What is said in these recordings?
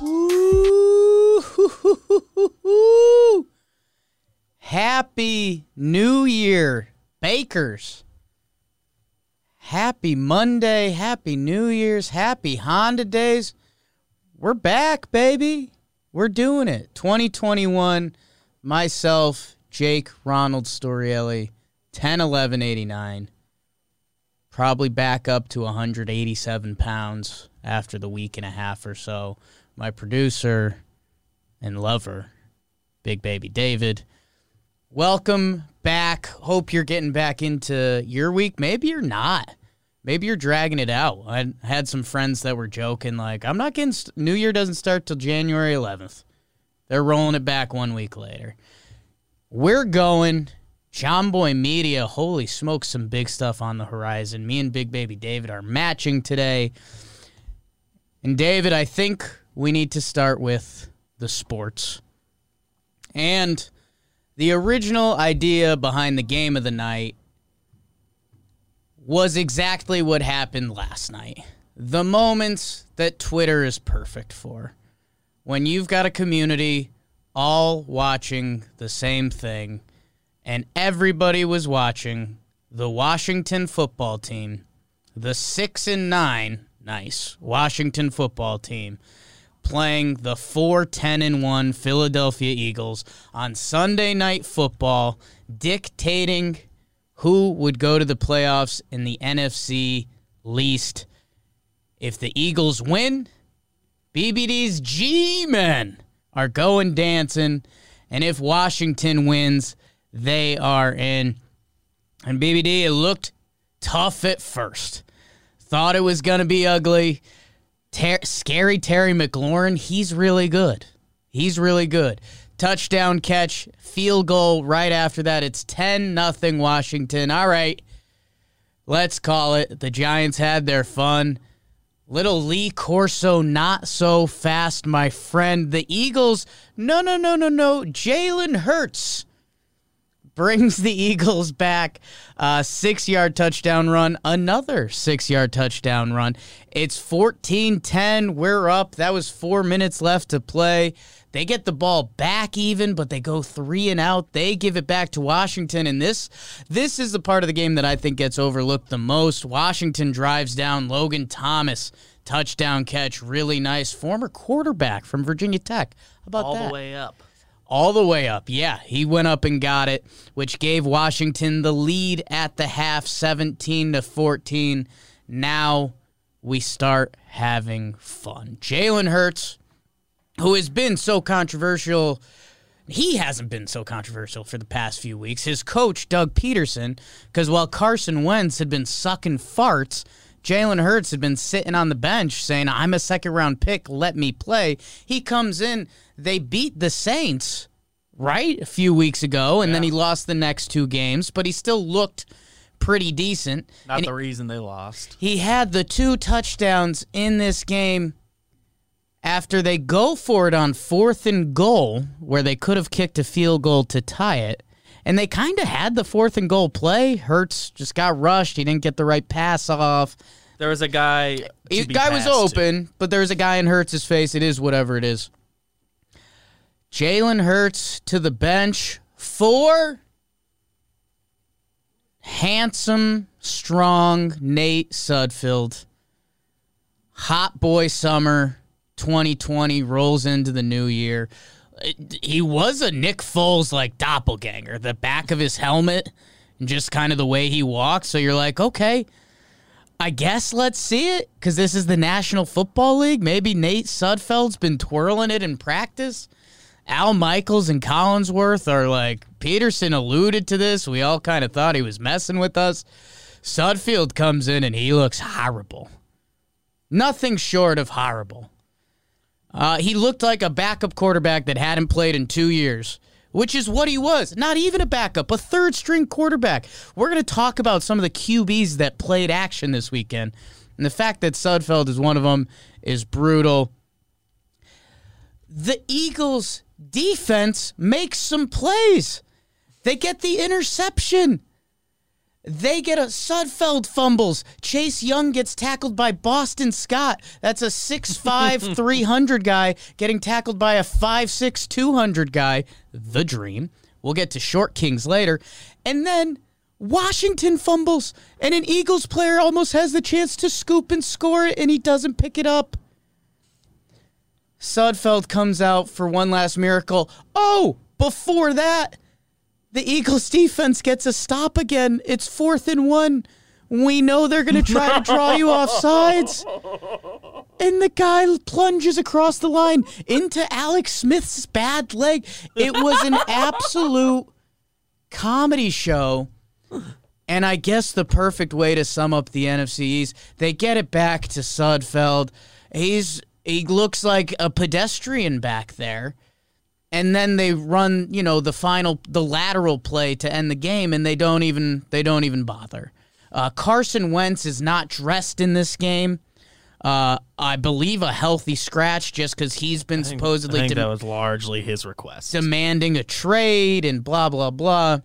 Ooh, Happy New Year, Bakers. Happy Monday, happy New Year's, happy Honda days. We're back, baby. We're doing it. 2021, myself, Jake, Ronald Storiale, 10 11 89. Probably back up to 187 pounds after the week and a half or so. My producer and lover, Big Baby David. Welcome back. Hope you're getting back into your week. Maybe you're not. Maybe you're dragging it out. I had some friends that were joking, like, I'm not getting, st- New Year doesn't start till January 11th. They're rolling it back one week later. We're going. John Boy Media, holy smoke, some big stuff on the horizon. Me and Big Baby David are matching today. And David, I think we need to start with the sports. And the original idea behind the game of the night was exactly what happened last night. The moments that Twitter is perfect for. When you've got a community all watching the same thing, and everybody was watching the Washington football team, the 6 and 9, nice, Washington football team playing the 4 10 and 1 Philadelphia Eagles on Sunday night football, dictating who would go to the playoffs in the NFC least. If the Eagles win, BBD's G men are going dancing. And if Washington wins, they are in. And BBD, it looked tough at first. Thought it was going to be ugly. Ter- scary Terry McLaurin, he's really good. He's really good. Touchdown catch, field goal right after that. It's 10 nothing Washington. All right. Let's call it. The Giants had their fun. Little Lee Corso, not so fast, my friend. The Eagles, no, no, no, no, no. Jalen Hurts brings the Eagles back. Uh, six yard touchdown run, another six yard touchdown run. It's 14 10. We're up. That was four minutes left to play. They get the ball back even, but they go three and out. They give it back to Washington, and this this is the part of the game that I think gets overlooked the most. Washington drives down Logan Thomas, touchdown catch, really nice. Former quarterback from Virginia Tech. How about all that? the way up. All the way up. Yeah, he went up and got it, which gave Washington the lead at the half 17 to 14. Now we start having fun. Jalen Hurts, who has been so controversial, he hasn't been so controversial for the past few weeks. His coach, Doug Pederson, because while Carson Wentz had been sucking farts, Jalen Hurts had been sitting on the bench saying, I'm a second round pick, let me play. He comes in, they beat the Saints, right? A few weeks ago, and then he lost the next two games, but he still looked pretty decent. Not And the reason they lost. he had the two touchdowns in this game after they go for it on fourth and goal, where they could have kicked a field goal to tie it. And they kind of had the fourth and goal play. Hurts just got rushed. He didn't get the right pass off. There was a guy. Be guy was passed to. open, but there was a guy in Hurts's face. It is whatever it is. Jalen Hurts to the bench for handsome, strong Nate Sudfeld. Hot boy summer 2020 rolls into the new year. He was a Nick Foles like doppelganger, the back of his helmet and just kind of the way he walks. So you're like, okay, I guess let's see it because this is the National Football League. Maybe Nate Sudfeld's been twirling it in practice. Al Michaels and Collinsworth are like, Pederson alluded to this. We all kind of thought he was messing with us. Sudfeld comes in and he looks horrible. Nothing short of horrible. Uh, he looked like a backup quarterback that hadn't played in two years, which is what he was. Not even a backup, a third string quarterback. We're going to talk about some of the QBs that played action this weekend. And the fact that Sudfeld is one of them is brutal. The Eagles' defense makes some plays. They get the interception. They get a Sudfeld fumbles. Chase Young gets tackled by Boston Scott. That's a 6'5, 300 guy getting tackled by a 5'6, 200 guy. The dream. We'll get to short kings later. And then Washington fumbles, and an Eagles player almost has the chance to scoop and score it, and he doesn't pick it up. Sudfeld comes out for one last miracle. Oh, before that, the Eagles defense gets a stop again. It's fourth and one. We know they're going to try to draw you off sides. And the guy plunges across the line into Alex Smith's bad leg. It was an absolute comedy show. And I guess the perfect way to sum up the NFC East, they get it back to Sudfeld. He's he looks like a pedestrian back there and then they run you know the final the lateral play to end the game and they don't even they don't even bother uh, carson wentz is not dressed in this game uh, I believe a healthy scratch just because he's been think- supposedly dem- that was largely his request. demanding a trade and blah blah blah.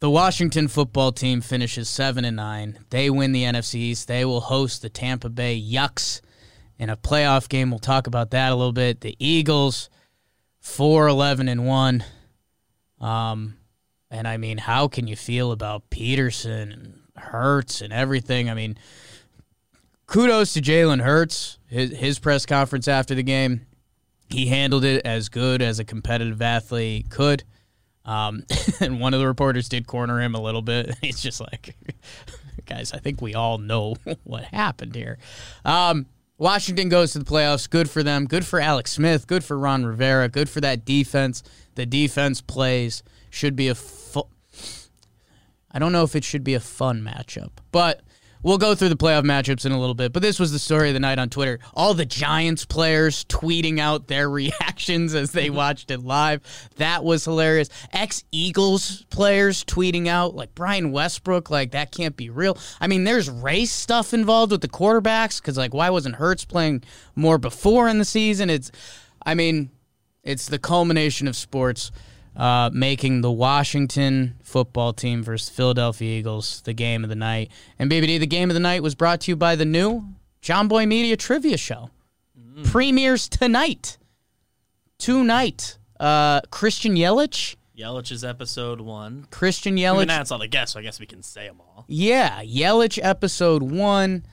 The Washington football team finishes seven and nine. They win the NFC East. They will host the Tampa Bay Yucks in a playoff game. We'll talk about that a little bit. The Eagles, 4 11 and 1. Um, and I mean, how can you feel about Pederson and Hurts and everything? I mean, kudos to Jalen Hurts, his, his press conference after the game. He handled it as good as a competitive athlete could. Um, and one of the reporters did corner him a little bit. He's just like, guys, I think we all know what happened here. Um, Washington goes to the playoffs. Good for them. Good for Alex Smith. Good for Ron Rivera. Good for that defense. The defense plays. Should be a. Fu- I don't know if it should be a fun matchup, but we'll go through the playoff matchups in a little bit. But this was the story of the night on Twitter. All the Giants players tweeting out their reactions as they watched it live. That was hilarious. Ex Eagles players tweeting out, like Brian Westbrook, like that can't be real. I mean, there's race stuff involved with the quarterbacks because, like, why wasn't Hurts playing more before in the season? It's, I mean, it's the culmination of sports uh, making the Washington football team versus Philadelphia Eagles the game of the night. And BBD, the game of the night was brought to you by the new John Boy Media Trivia Show. Premieres tonight. Tonight. Uh, Christian Yelich. Yelich's episode one. Christian We Yelich. announced all the guests, so I guess we can say them all. Yeah, Yelich episode one.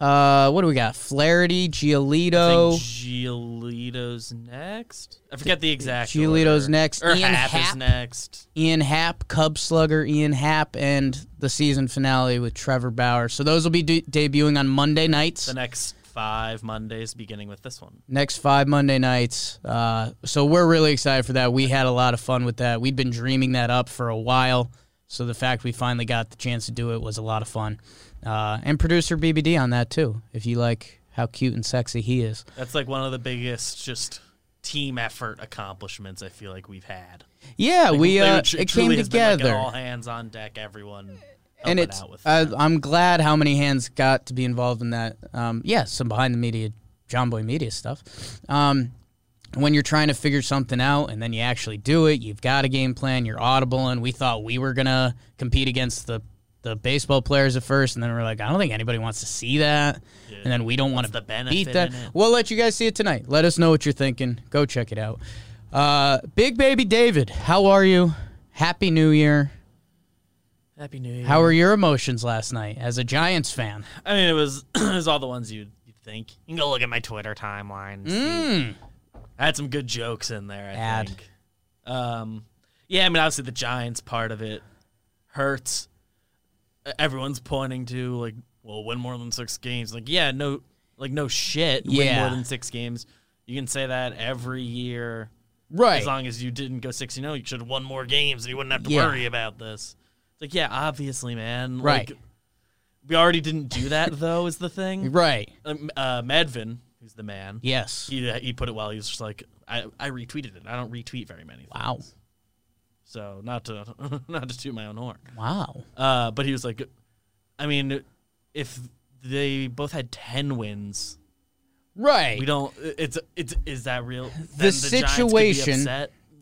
Uh, what do we got? Flaherty, Giolito. I think Giolito's next. I forget the exact. Giolito's order. next. Or Ian Happ, Happ. is next. Ian Happ, Cub Slugger, Ian Happ, and the season finale with Trevor Bauer. So those will be de- debuting on Monday nights. The next five Mondays, beginning with this one. Next five Monday nights. Uh, so we're really excited for that. We had a lot of fun with that. We'd been dreaming that up for a while. So the fact we finally got the chance to do it was a lot of fun. Uh, and producer BBD on that too, if you like how cute and sexy he is. That's like one of the biggest just team effort accomplishments I feel like we've had. Yeah, Like, we uh, tr- it came been, like, together. all hands on deck, everyone and it's out with uh. I'm glad how many hands got to be involved in that. Um, yeah, some behind the media, John Boy Media stuff. Um, when you're trying to figure something out and then you actually do it, you've got a game plan, you're audible, and we thought we were gonna compete against the the baseball players at first, and then we're like, I don't think anybody wants to see that, and then we don't want to the beat that. We'll let you guys see it tonight. Let us know what you're thinking. Go check it out. Uh, Big Baby David, how are you? Happy New Year. Happy New Year. How were your emotions last night as a Giants fan? I mean, it was it was all the ones you'd, you'd think. You can go look at my Twitter timeline. Mm. I had some good jokes in there. I Add. think. Um, yeah, I mean, obviously the Giants part of it hurts. Everyone's pointing to like, well, win more than six games. Like, yeah, no, like no shit. Win more than six games. You can say that every year. Right. As long as you didn't go six, you know, you should have won more games and you wouldn't have to Yeah. worry about this. It's like, yeah, obviously, man. Right. Like, we already didn't do that though. Is the thing. Right. Um, uh, Madvin, who's the man. Yes. He he put it well. He was just like, I, I retweeted it. I don't retweet very many. Things. Wow. So not to not to toot my own horn. Wow. Uh, but he was like, I mean, if they both had ten wins, Right. we don't. It's it's is that real? The be situation-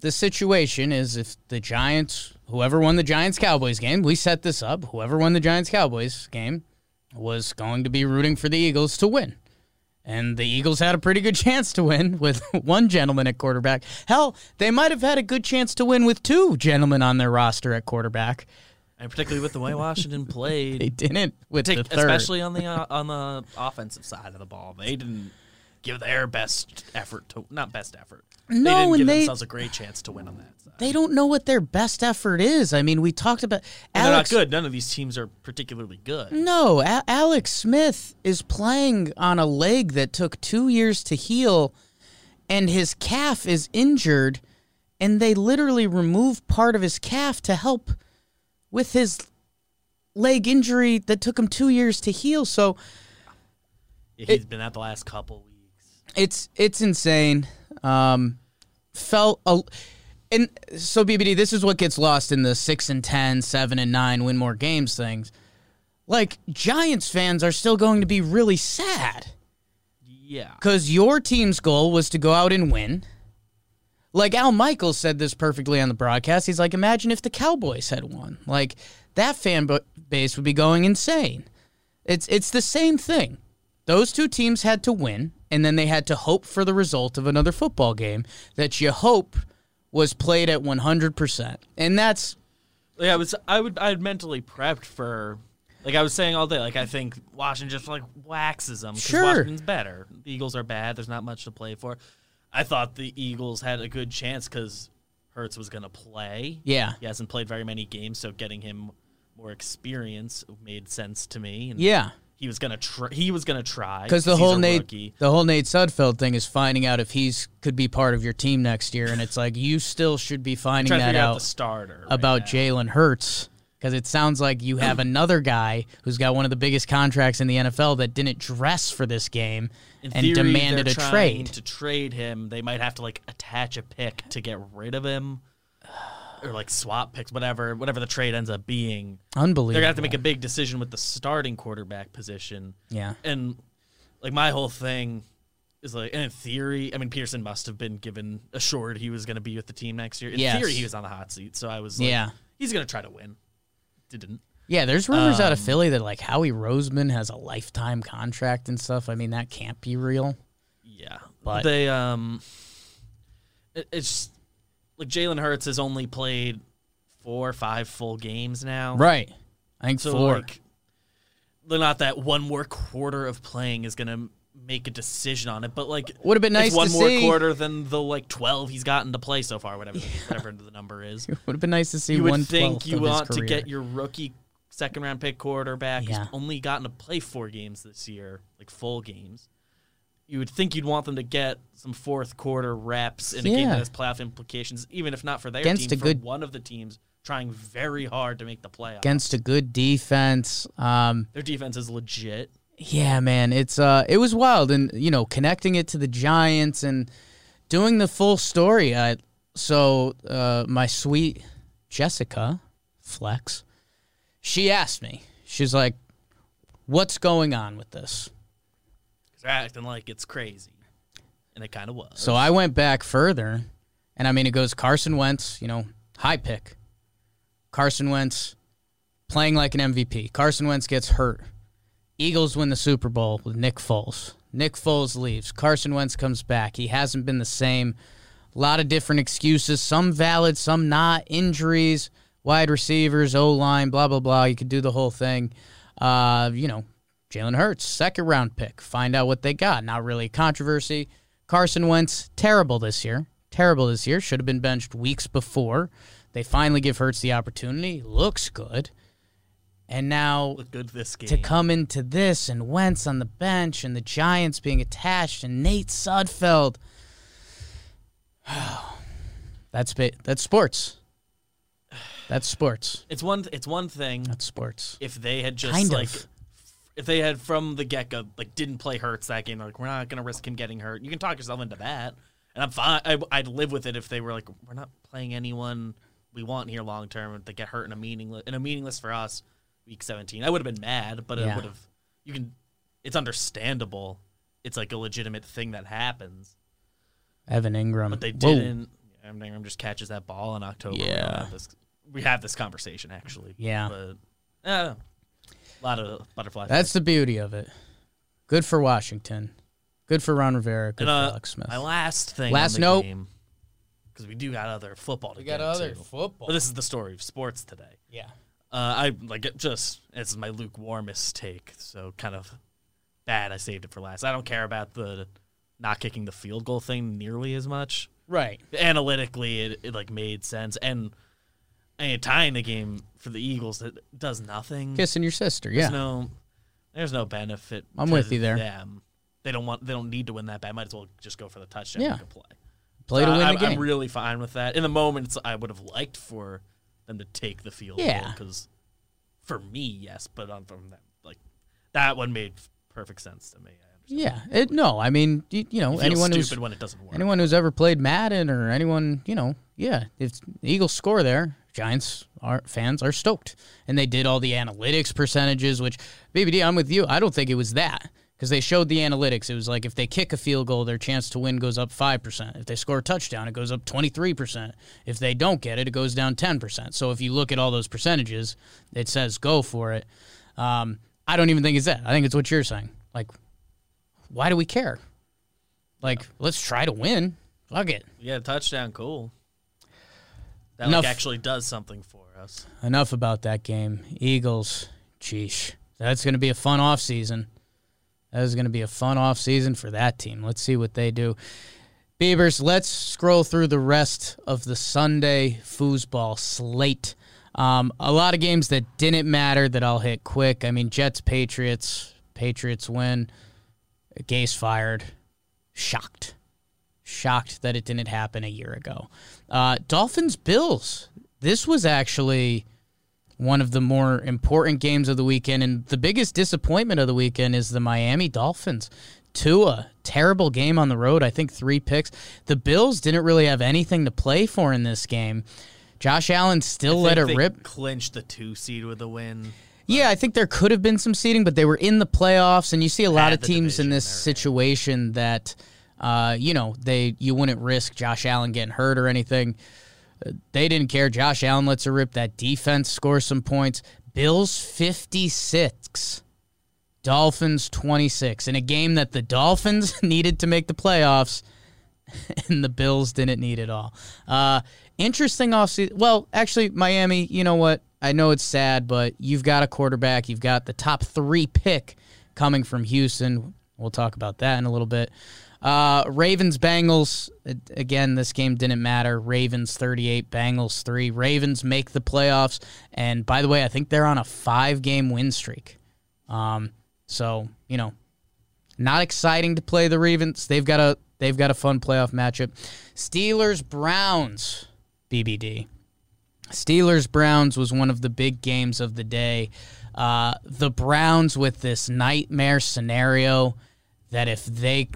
the situation is if the Giants, whoever won the Giants Cowboys game, we set this up. Whoever won the Giants Cowboys game was going to be rooting for the Eagles to win. And the Eagles had a pretty good chance to win with one gentleman at quarterback. Hell, they might have had a good chance to win with two gentlemen on their roster at quarterback. and particularly with the way Washington played, They didn't with the third. especially on the uh, on the offensive side of the ball, they didn't give their best effort to not best effort. No, they didn't and give they- themselves a great chance to win on that side. they don't know what their best effort is. I mean, we talked about And they're not good. None of these teams are particularly good. No, A- Alex Smith is playing on a leg that took two years to heal, and his calf is injured, and they literally removed part of his calf to help with his leg injury that took him two years to heal. So He's been out the last couple weeks. it's it's insane. Um, felt a, and so BBD. This is what gets lost in the six and 10, 7 and nine, win more games things. Like Giants fans are still going to be really sad. Yeah. Because your team's goal was to go out and win. Like Al Michaels said this perfectly on the broadcast. He's like, imagine if the Cowboys had won. Like that fan base would be going insane. It's it's the same thing. Those two teams had to win, and then they had to hope for the result of another football game that you hope was played at 100%. And that's Yeah, I was I would I had mentally prepped for like I was saying all day, like I think Washington just like waxes them because Sure. Washington's better. The Eagles are bad. There's not much to play for. I thought the Eagles had a good chance because Hurts was going to play. yeah. He hasn't played very many games, so getting him more experience made sense to me. And Yeah. He was gonna try. He was gonna try Because the whole Nate, rookie. the whole Nate Sudfeld thing is finding out if he's could be part of your team next year, and it's like you still should be finding that out, starter about now. Jalen Hurts because it sounds like you have another guy who's got one of the biggest contracts in the NFL that didn't dress for this game In and theory, demanded a trade. To trade him, they might have to like attach a pick to get rid of him, or like swap picks, whatever, whatever the trade ends up being. Unbelievable. They're gonna have to make a big decision with the starting quarterback position. yeah. And like my whole thing is like, and in theory, I mean, Pederson must have been given assured he was gonna be with the team next year. In Yes. theory, he was on the hot seat, so I was like, Yeah. he's gonna try to win. Didn't. Yeah, there's rumors out of Um, Philly that like Howie Roseman has a lifetime contract and stuff. I mean, that can't be real. Yeah, But- they um, it, it's like Jalen Hurts has only played four or five full games now. Right. I think So four. like, they're not that one more quarter of playing is gonna make a decision on it, but like Would have been nice one more see. quarter than the like twelve he's gotten to play so far, whatever whatever the number is. Would have been nice to see You would think you want to get your rookie second round pick quarterback Yeah. who's only gotten to play four games this year, like full games. You would think you'd want them to get some fourth quarter reps in a game that has playoff implications, even if not for their Against team, a for good- one of the teams trying very hard to make the playoffs. against a good defense. Um, Their defense is legit. Yeah, man, it's uh, it was wild, and you know, connecting it to the Giants and doing the full story. I, so uh, my sweet Jessica Flex, she asked me. She's like, "What's going on with this?" Acting like it's crazy, and it kind of was. So I went back further, and I mean, it goes Carson Wentz, you know, high pick. Carson Wentz playing like an MVP. Carson Wentz gets hurt. Eagles win the Super Bowl with Nick Foles. Nick Foles leaves. Carson Wentz comes back. He hasn't been the same. A lot of different excuses, some valid, some not. Injuries, wide receivers, O line, blah, blah, blah. You could do the whole thing. Uh, you know, Jalen Hurts, second round pick. Find out what they got. Not really a controversy. Carson Wentz, terrible this year. Terrible this year. Should have been benched weeks before. They finally give Hurts the opportunity. Looks good. And now good this game. to come into this and Wentz on the bench and the Giants being attached and Nate Sudfeld. that's ba- that's sports. That's sports. it's one. It's one thing That's sports. if they had just Kind like of. If they had from the get go like didn't play Hurts that game. Like we're not gonna risk him getting hurt. You can talk yourself into that, and I'm fine. I, I'd live with it if they were like we're not playing anyone we want here long term. If they get hurt in a meaningless in a meaningless for us week 17, I would have been mad, but it would have. You can. It's understandable. It's like a legitimate thing that happens, Evan Engram. but they Whoa. didn't. Evan Engram just catches that ball in October. We Yeah. have this, we have this conversation actually. Yeah. but uh, a lot of butterflies. That's the beauty of it. Good for Washington. Good for Ron Rivera. Good And, uh, for Alex Smith. My last thing. Last on the note. because we do got other football to we get got other into. football. But this is the story of sports today. yeah. Uh, I like it just it's my lukewarmest take, so kind of bad. I saved it for last. I don't care about the not kicking the field goal thing nearly as much. Right. Analytically, it, it like made sense, and and tying the game for the Eagles that does nothing. Kissing your sister. Yeah. There's no there's no benefit. I'm to with you there. Them. They don't want they don't need to win that bad. Might as well just go for the touchdown. Yeah. Play. Play So to win I, the game. I'm really fine with that. In the moments, I would have liked for them to take the field Yeah. Because for me, yes, but on from that, like that one made perfect sense to me. I understand. yeah. It, no, I mean, you, you know, You anyone stupid who's when it doesn't work. anyone who's ever played Madden or anyone, you know, yeah, if the Eagles score there, Giants are fans are stoked, and they did all the analytics percentages. Which, BBD, I'm with you. I don't think it was that because they showed the analytics. It was like if they kick a field goal, their chance to win goes up five percent. If they score a touchdown, it goes up twenty three percent. If they don't get it, it goes down ten percent. So if you look at all those percentages, it says go for it. Um, I don't even think it's that. I think it's what you're saying. Like, why do we care? Like, let's try to win. Fuck it. yeah, touchdown, cool. That Enough. like actually does something for us. Enough about that game. Eagles, sheesh. That's going to be a fun off season. That is going to be a fun off season for that team. Let's see what they do. Beavers, let's scroll through the rest of the Sunday foosball slate. Um, a lot of games that didn't matter that I'll hit quick. I mean, Jets, Patriots. Patriots win. Gase fired. Shocked. Shocked that it didn't happen a year ago. Uh, Dolphins, Bills. This was actually one of the more important games of the weekend. And the biggest disappointment of the weekend is the Miami Dolphins. Tua, terrible game on the road. I think three picks. The Bills didn't really have anything to play for in this game. Josh Allen still let it they rip. Clinched the two seed with a win. Yeah, I think there could have been some seeding, but they were in the playoffs, and you see a lot of teams in this situation that, uh, you know, they you wouldn't risk Josh Allen getting hurt or anything. Uh, They didn't care. Josh Allen lets her rip. That defense scores some points. Bills fifty six, Dolphins twenty six in a game that the Dolphins needed to make the playoffs, and the Bills didn't need it all. Uh, interesting offseason. Well, actually, Miami. You know what? I know it's sad, but you've got a quarterback. You've got the top three pick coming from Houston. We'll talk about that in a little bit. Uh, Ravens Bengals. Again, this game didn't matter. Ravens 38, Bengals 3. Ravens make the playoffs. And by the way, I think they're on a five game win streak. Um, so, you know, not exciting to play the Ravens. They've got a they've got a fun playoff matchup. Steelers Browns BBD. Steelers Browns was one of the big games of the day. Uh, the Browns with this nightmare scenario that if they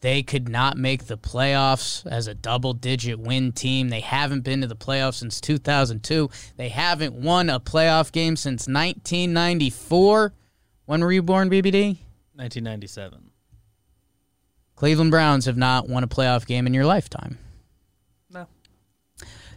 they could not make the playoffs as a double digit win team. They haven't been to the playoffs since 2002. They haven't won a playoff game since 1994. When were you born, BBD? 1997. Cleveland Browns have not won a playoff game in your lifetime. No.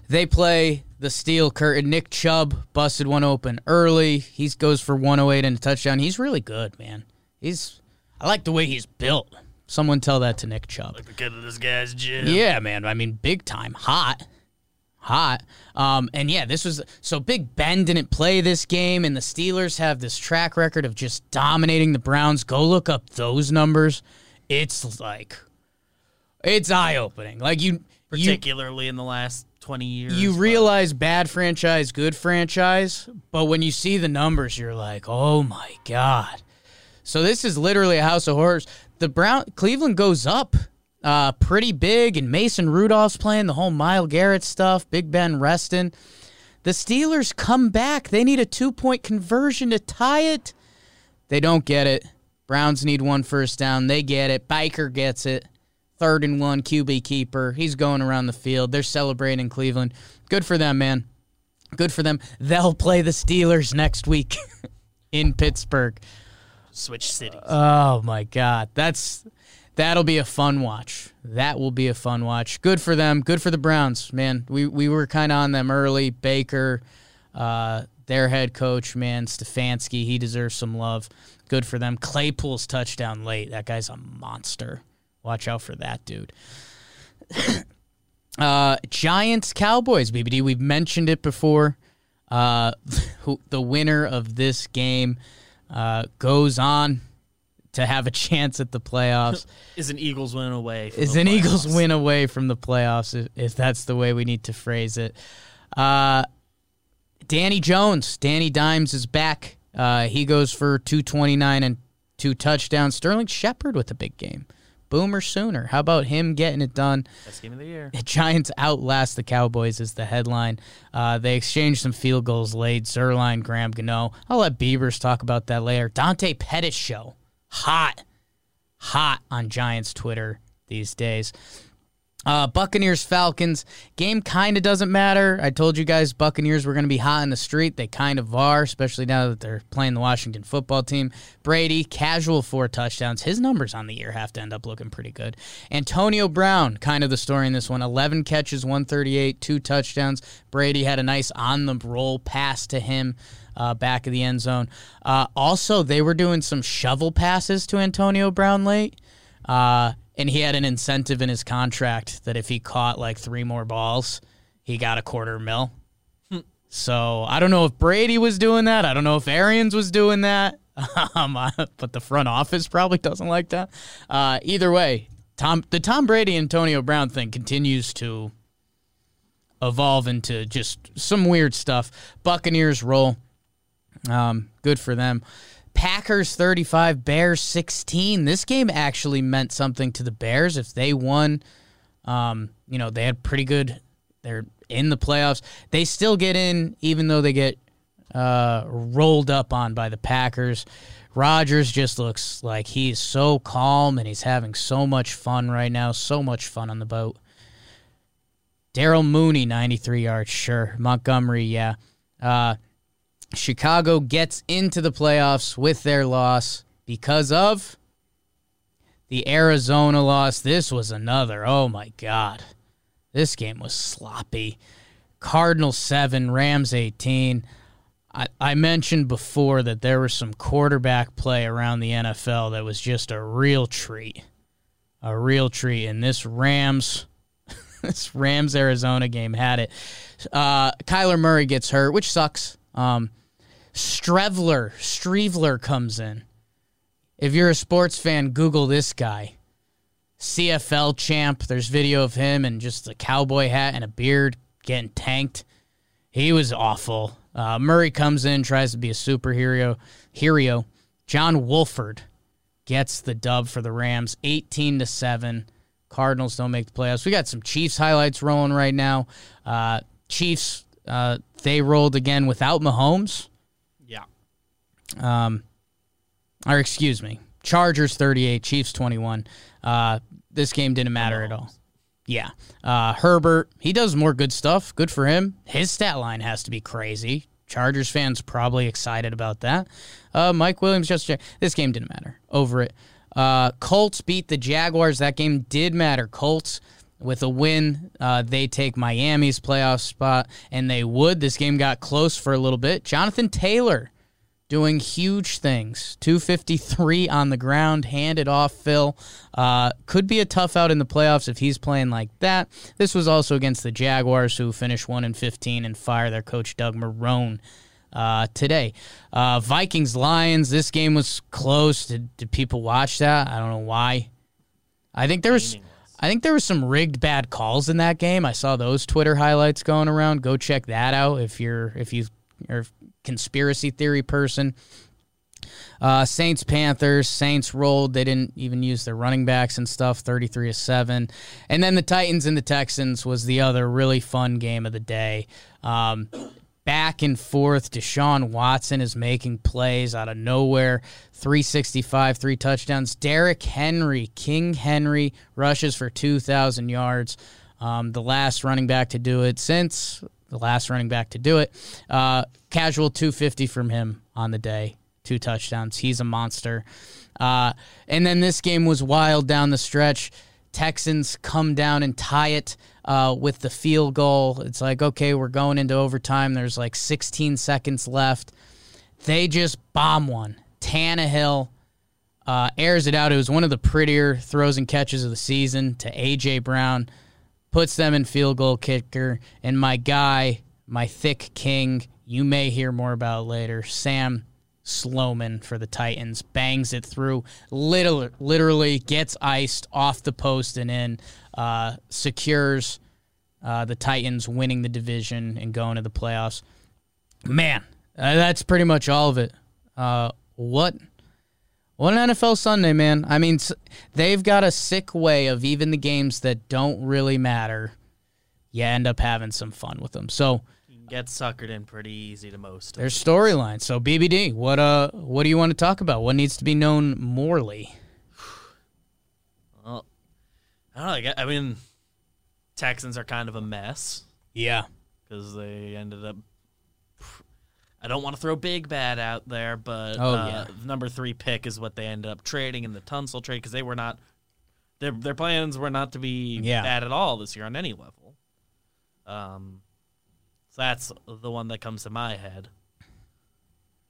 They play the steel curtain. Nick Chubb busted one open early. He goes for 108 and a touchdown. He's really good, man. He's I like the way he's built. Someone tell that to Nick Chubb. Like the kid of this guy's gym. Yeah, man. I mean, big time. Hot. Hot. Um, and yeah, this was so Big Ben didn't play this game, and the Steelers have this track record of just dominating the Browns. Go look up those numbers. It's like it's eye opening. Like you, you Particularly in the last 20 years. you but- realize bad franchise, good franchise, but when you see the numbers, you're like, oh my god. So this is literally a house of horrors. The Brown Cleveland goes up uh, pretty big, and Mason Rudolph's playing the whole Myles Garrett stuff. Big Ben resting. The Steelers come back. They need a two point conversion to tie it. They don't get it. Browns need one first down. They get it. Baker gets it. Third and one, QB keeper. He's going around the field. They're celebrating Cleveland. Good for them, man. Good for them. They'll play the Steelers next week in Pittsburgh. Switch cities. Oh my God, that's that'll be a fun watch. That will be a fun watch. Good for them. Good for the Browns, man. We we were kind of on them early. Baker, uh, their head coach, man, Stefanski, he deserves some love. Good for them. Claypool's touchdown late. That guy's a monster. Watch out for that dude. uh, Giants Cowboys, BBD. We've mentioned it before. Uh, the winner of this game uh, goes on to have a chance at the playoffs. is an Eagles win away. From is the an Eagles win away from the playoffs, if, if that's the way we need to phrase it. Uh, Danny Jones, Danny Dimes is back. Uh, he goes for 229 and two touchdowns. Sterling Shepard with a big game. Boomer Sooner. How about him getting it done? Best game of the year. Giants outlast the Cowboys is the headline. Uh, they exchanged some field goals late. Zuerlein, Graham Gano. I'll let Beavers talk about that later. Dante Pettis show. Hot. Hot on Giants Twitter these days. Uh, Buccaneers Falcons game kind of doesn't matter. I told you guys Buccaneers were going to be hot in the street. They kind of are, especially now that they're playing the Washington football team. Brady casual four touchdowns. His numbers on the year have to end up looking pretty good. Antonio Brown kind of the story in this one. 11 catches, 138, two touchdowns. Brady had a nice on the roll pass to him. Uh, back of the end zone. Uh, also, they were doing some shovel passes to Antonio Brown late. Uh, and he had an incentive in his contract that if he caught like three more balls, he got a quarter mil. so I don't know if Brady was doing that. I don't know if Arians was doing that. Um, but the front office probably doesn't like that. Uh, either way, Tom, the Tom Brady Antonio Brown thing continues to evolve into just some weird stuff. Buccaneers roll. Um, good for them. Packers 35, Bears 16. This game actually meant something to the Bears. If they won, um, you know, they had pretty good, they're in the playoffs. They still get in, even though they get uh, rolled up on by the Packers. Rodgers just looks like he's so calm and he's having so much fun right now. So much fun on the boat. Darnell Mooney, 93 yards, sure. Montgomery, yeah. Uh, Chicago gets into the playoffs with their loss because of the Arizona loss. This was another. Oh my God. This game was sloppy. Cardinals 7, Rams 18. I, I mentioned before that there was some quarterback play around the NFL that was just a real treat. A real treat. And this Rams this Rams Arizona game had it. Uh, Kyler Murray gets hurt, which sucks. Um, Streveler, Streveler comes in. If you're a sports fan, Google this guy. CFL champ. There's video of him and just a cowboy hat and a beard getting tanked. He was awful. Uh, Murray comes in, tries to be a superhero. Hero. John Wolford gets the dub for the Rams, 18 to seven. Cardinals don't make the playoffs. We got some Chiefs highlights rolling right now. Uh, Chiefs, uh, they rolled again without Mahomes. Um, or excuse me, Chargers 38, Chiefs 21. Uh, this game didn't matter at all. Yeah. Uh, Herbert, he does more good stuff. Good for him. His stat line has to be crazy. Chargers fans probably excited about that. Uh, Mike Williams just this game didn't matter. Over it. Uh, Colts beat the Jaguars. That game did matter. Colts With a win, uh, they take Miami's playoff spot, and they would. This game got close for a little bit. Jonathan Taylor doing huge things. 253 on the ground, handed off Phil. Uh, could be a tough out in the playoffs if he's playing like that. This was also against the Jaguars, who finished 1 and 15 and fire their coach Doug Marrone. Uh, today, uh, Vikings Lions. This game was close. Did, did people watch that? I don't know why. I think there was, I think there was some rigged bad calls in that game. I saw those Twitter highlights going around. Go check that out if you're if you are conspiracy theory person. Uh, Saints Panthers. Saints rolled. They didn't even use their running backs and stuff. Thirty three to seven. And then the Titans and the Texans was the other really fun game of the day. Um, back and forth. Deshaun Watson is making plays out of nowhere. 365, three touchdowns. Derrick Henry, King Henry, rushes for 2,000 yards. Um, the last running back to do it since the last running back to do it. Uh, casual 250 from him on the day, two touchdowns. He's a monster. Uh, and then this game was wild down the stretch. Texans come down and tie it uh, with the field goal. It's like, okay, we're going into overtime. There's like 16 seconds left. They just bomb one. Tannehill uh, airs it out. It was one of the prettier throws and catches of the season to A.J. Brown puts them in field goal kicker. And my guy, my thick king, you may hear more about later, Sam Sloman for the Titans, bangs it through, literally, literally gets iced off the post and in, uh, secures uh, the Titans winning the division and going to the playoffs. Man, uh, that's pretty much all of it. Uh, what what an NFL Sunday, man. I mean, they've got a sick way of even the games that don't really matter, you end up having some fun with them. So get suckered in pretty easy to most. There's storylines. So BBD, what uh, what do you want to talk about? What needs to be known morely? Well, I don't know. I mean, Texans are kind of a mess. Yeah, because they ended up I don't want to throw Big Bad out there, but oh, uh, yeah. number three pick is what they ended up trading in the Tunsil trade because they were not their their plans were not to be yeah. bad at all this year on any level. Um, so that's the one that comes to my head.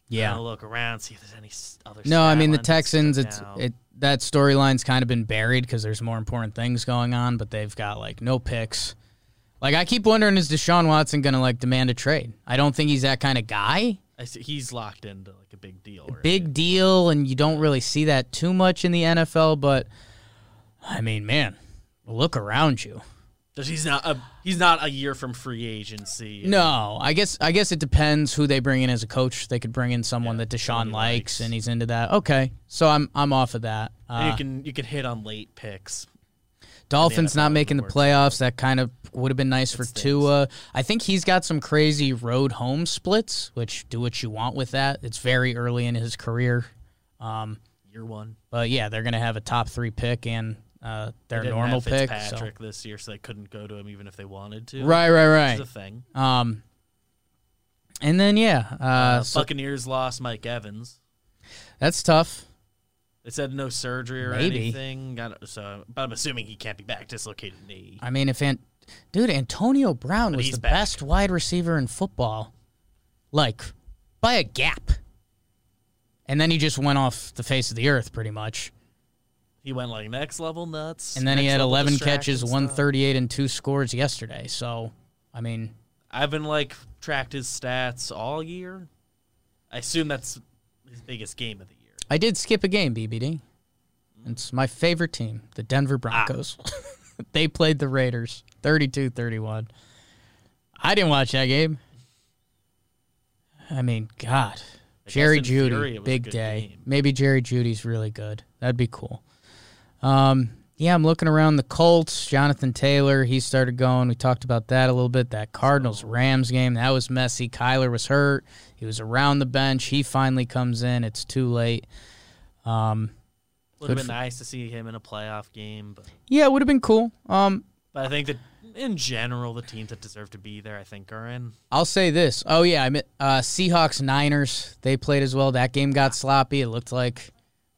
Yeah, look around, see if there's any other. No, I mean the Texans. It's it that storyline's kind of been buried because there's more important things going on, but they've got like no picks. Like I keep wondering, is Deshaun Watson going to like demand a trade? I don't think he's that kind of guy. He's locked into like a big deal. Right? Big deal, and you don't really see that too much in the NFL. But I mean, man, look around you. He's not a he's not a year from free agency. No, I guess I guess it depends who they bring in as a coach. They could bring in someone yeah, that Deshaun likes, likes, and he's into that. Okay, so I'm I'm off of that. Uh, you can you can hit on late picks. Dolphins not making the playoffs. That kind of would have been nice for Tua. I think he's got some crazy road home splits, which do what you want with that. It's very early in his career. Um, Year one. But yeah, they're going to have a top three pick and uh, their normal pick. Patrick so. this year, so they couldn't go to him even if they wanted to. Right, right, right. It's a thing. Um, and then yeah, uh, uh, so, Buccaneers lost Mike Evans. That's tough. They said no surgery or Maybe. anything. Got, so, but I'm assuming he can't be back. Dislocated knee. I mean, if Ant- dude Antonio Brown but was the back. best wide receiver in football, like by a gap, and then he just went off the face of the earth pretty much. He went like next level nuts. And then he had 11 catches, 138 and two scores yesterday. So, I mean, I've been like tracked his stats all year. I assume that's his biggest game of the year. I did skip a game, BBD. It's my favorite team, the Denver Broncos. Ah. they played the Raiders 32 31. I didn't watch that game. I mean, God. Jerry Jeudy, big day. Game. Maybe Jerry Jeudy's really good. That'd be cool. Um, yeah, I'm looking around the Colts. Jonathan Taylor, he started going. We talked about that a little bit. That Cardinals Rams game, that was messy. Kyler was hurt. He was around the bench. He finally comes in. It's too late. Um, would have been for, nice to see him in a playoff game, but yeah, it would have been cool. Um, but I think that in general, the teams that deserve to be there, I think, are in. I'll say this. Oh yeah, I mean, uh, Seahawks Niners. They played as well. That game got sloppy. It looked like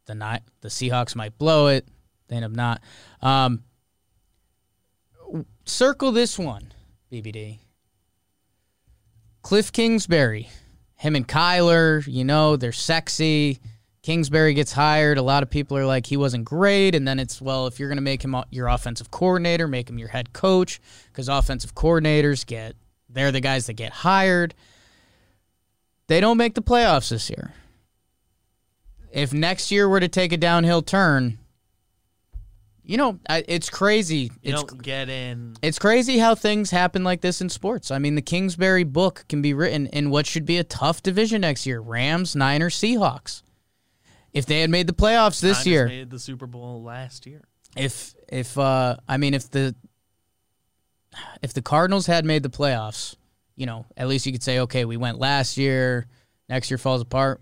the Ni- the Seahawks might blow it. They end up not. Um, circle this one, BBD. Cliff Kingsbury, him and Kyler, you know, they're sexy. Kingsbury gets hired. A lot of people are like, he wasn't great. And then it's, well, if you're going to make him your offensive coordinator, make him your head coach, because offensive coordinators get, they're the guys that get hired. They don't make the playoffs this year. If next year were to take a downhill turn, you know, I- it's crazy. You it's don't get in. it's crazy how things happen like this in sports. I mean, the Kingsbury book can be written in what should be a tough division next year: Rams, Niners, Seahawks. If they had made the playoffs this Niners year, made the Super Bowl last year. if if uh, I mean, if the if the Cardinals had made the playoffs, you know, at least you could say, okay, we went last year. Next year falls apart.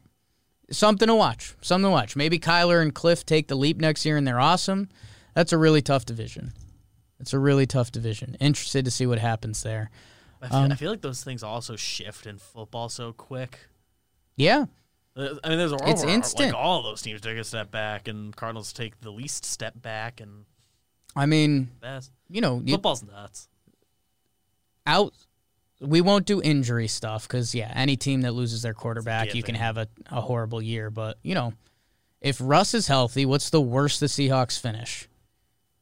Something to watch. Something to watch. Maybe Kyler and Cliff take the leap next year and they're awesome. That's a really tough division. It's a really tough division. Interested to see what happens there. I feel, Um, I feel like those things also shift in football so quick. Yeah, Uh, I mean, there's a It's where instant. like all those teams take a step back, and Cardinals take the least step back, and I mean, that's you know, you, football's nuts. out. We won't do injury stuff because yeah, any team that loses their quarterback, you can have a, a horrible year. But you know, if Russ is healthy, what's the worst the Seahawks finish?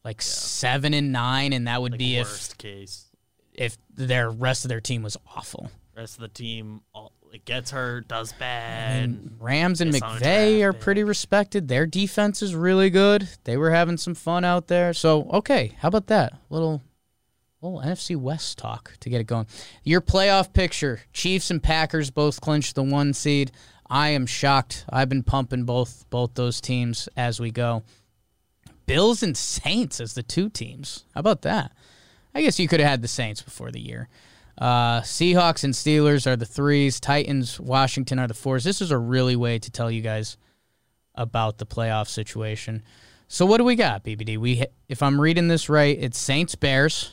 Like seven and nine, and that would Like be worst case. if if their rest of their team was awful. Rest of the team all, it gets hurt, does bad. mean, Rams and It's on a McVay are pretty respected. Their defense is really good. They were having some fun out there. So okay, how about that little little NFC West talk to get it going? Your playoff picture: Chiefs and Packers both clinched the one seed. I am shocked. I've been pumping both both those teams as we go. Bills and Saints as the two teams. How about that? I guess you could have had the Saints before the year. Uh, Seahawks and Steelers are the threes. Titans, Washington are the fours. This is a really way to tell you guys about the playoff situation. So what do we got, BBD? We, if I'm reading this right, it's Saints, Bears,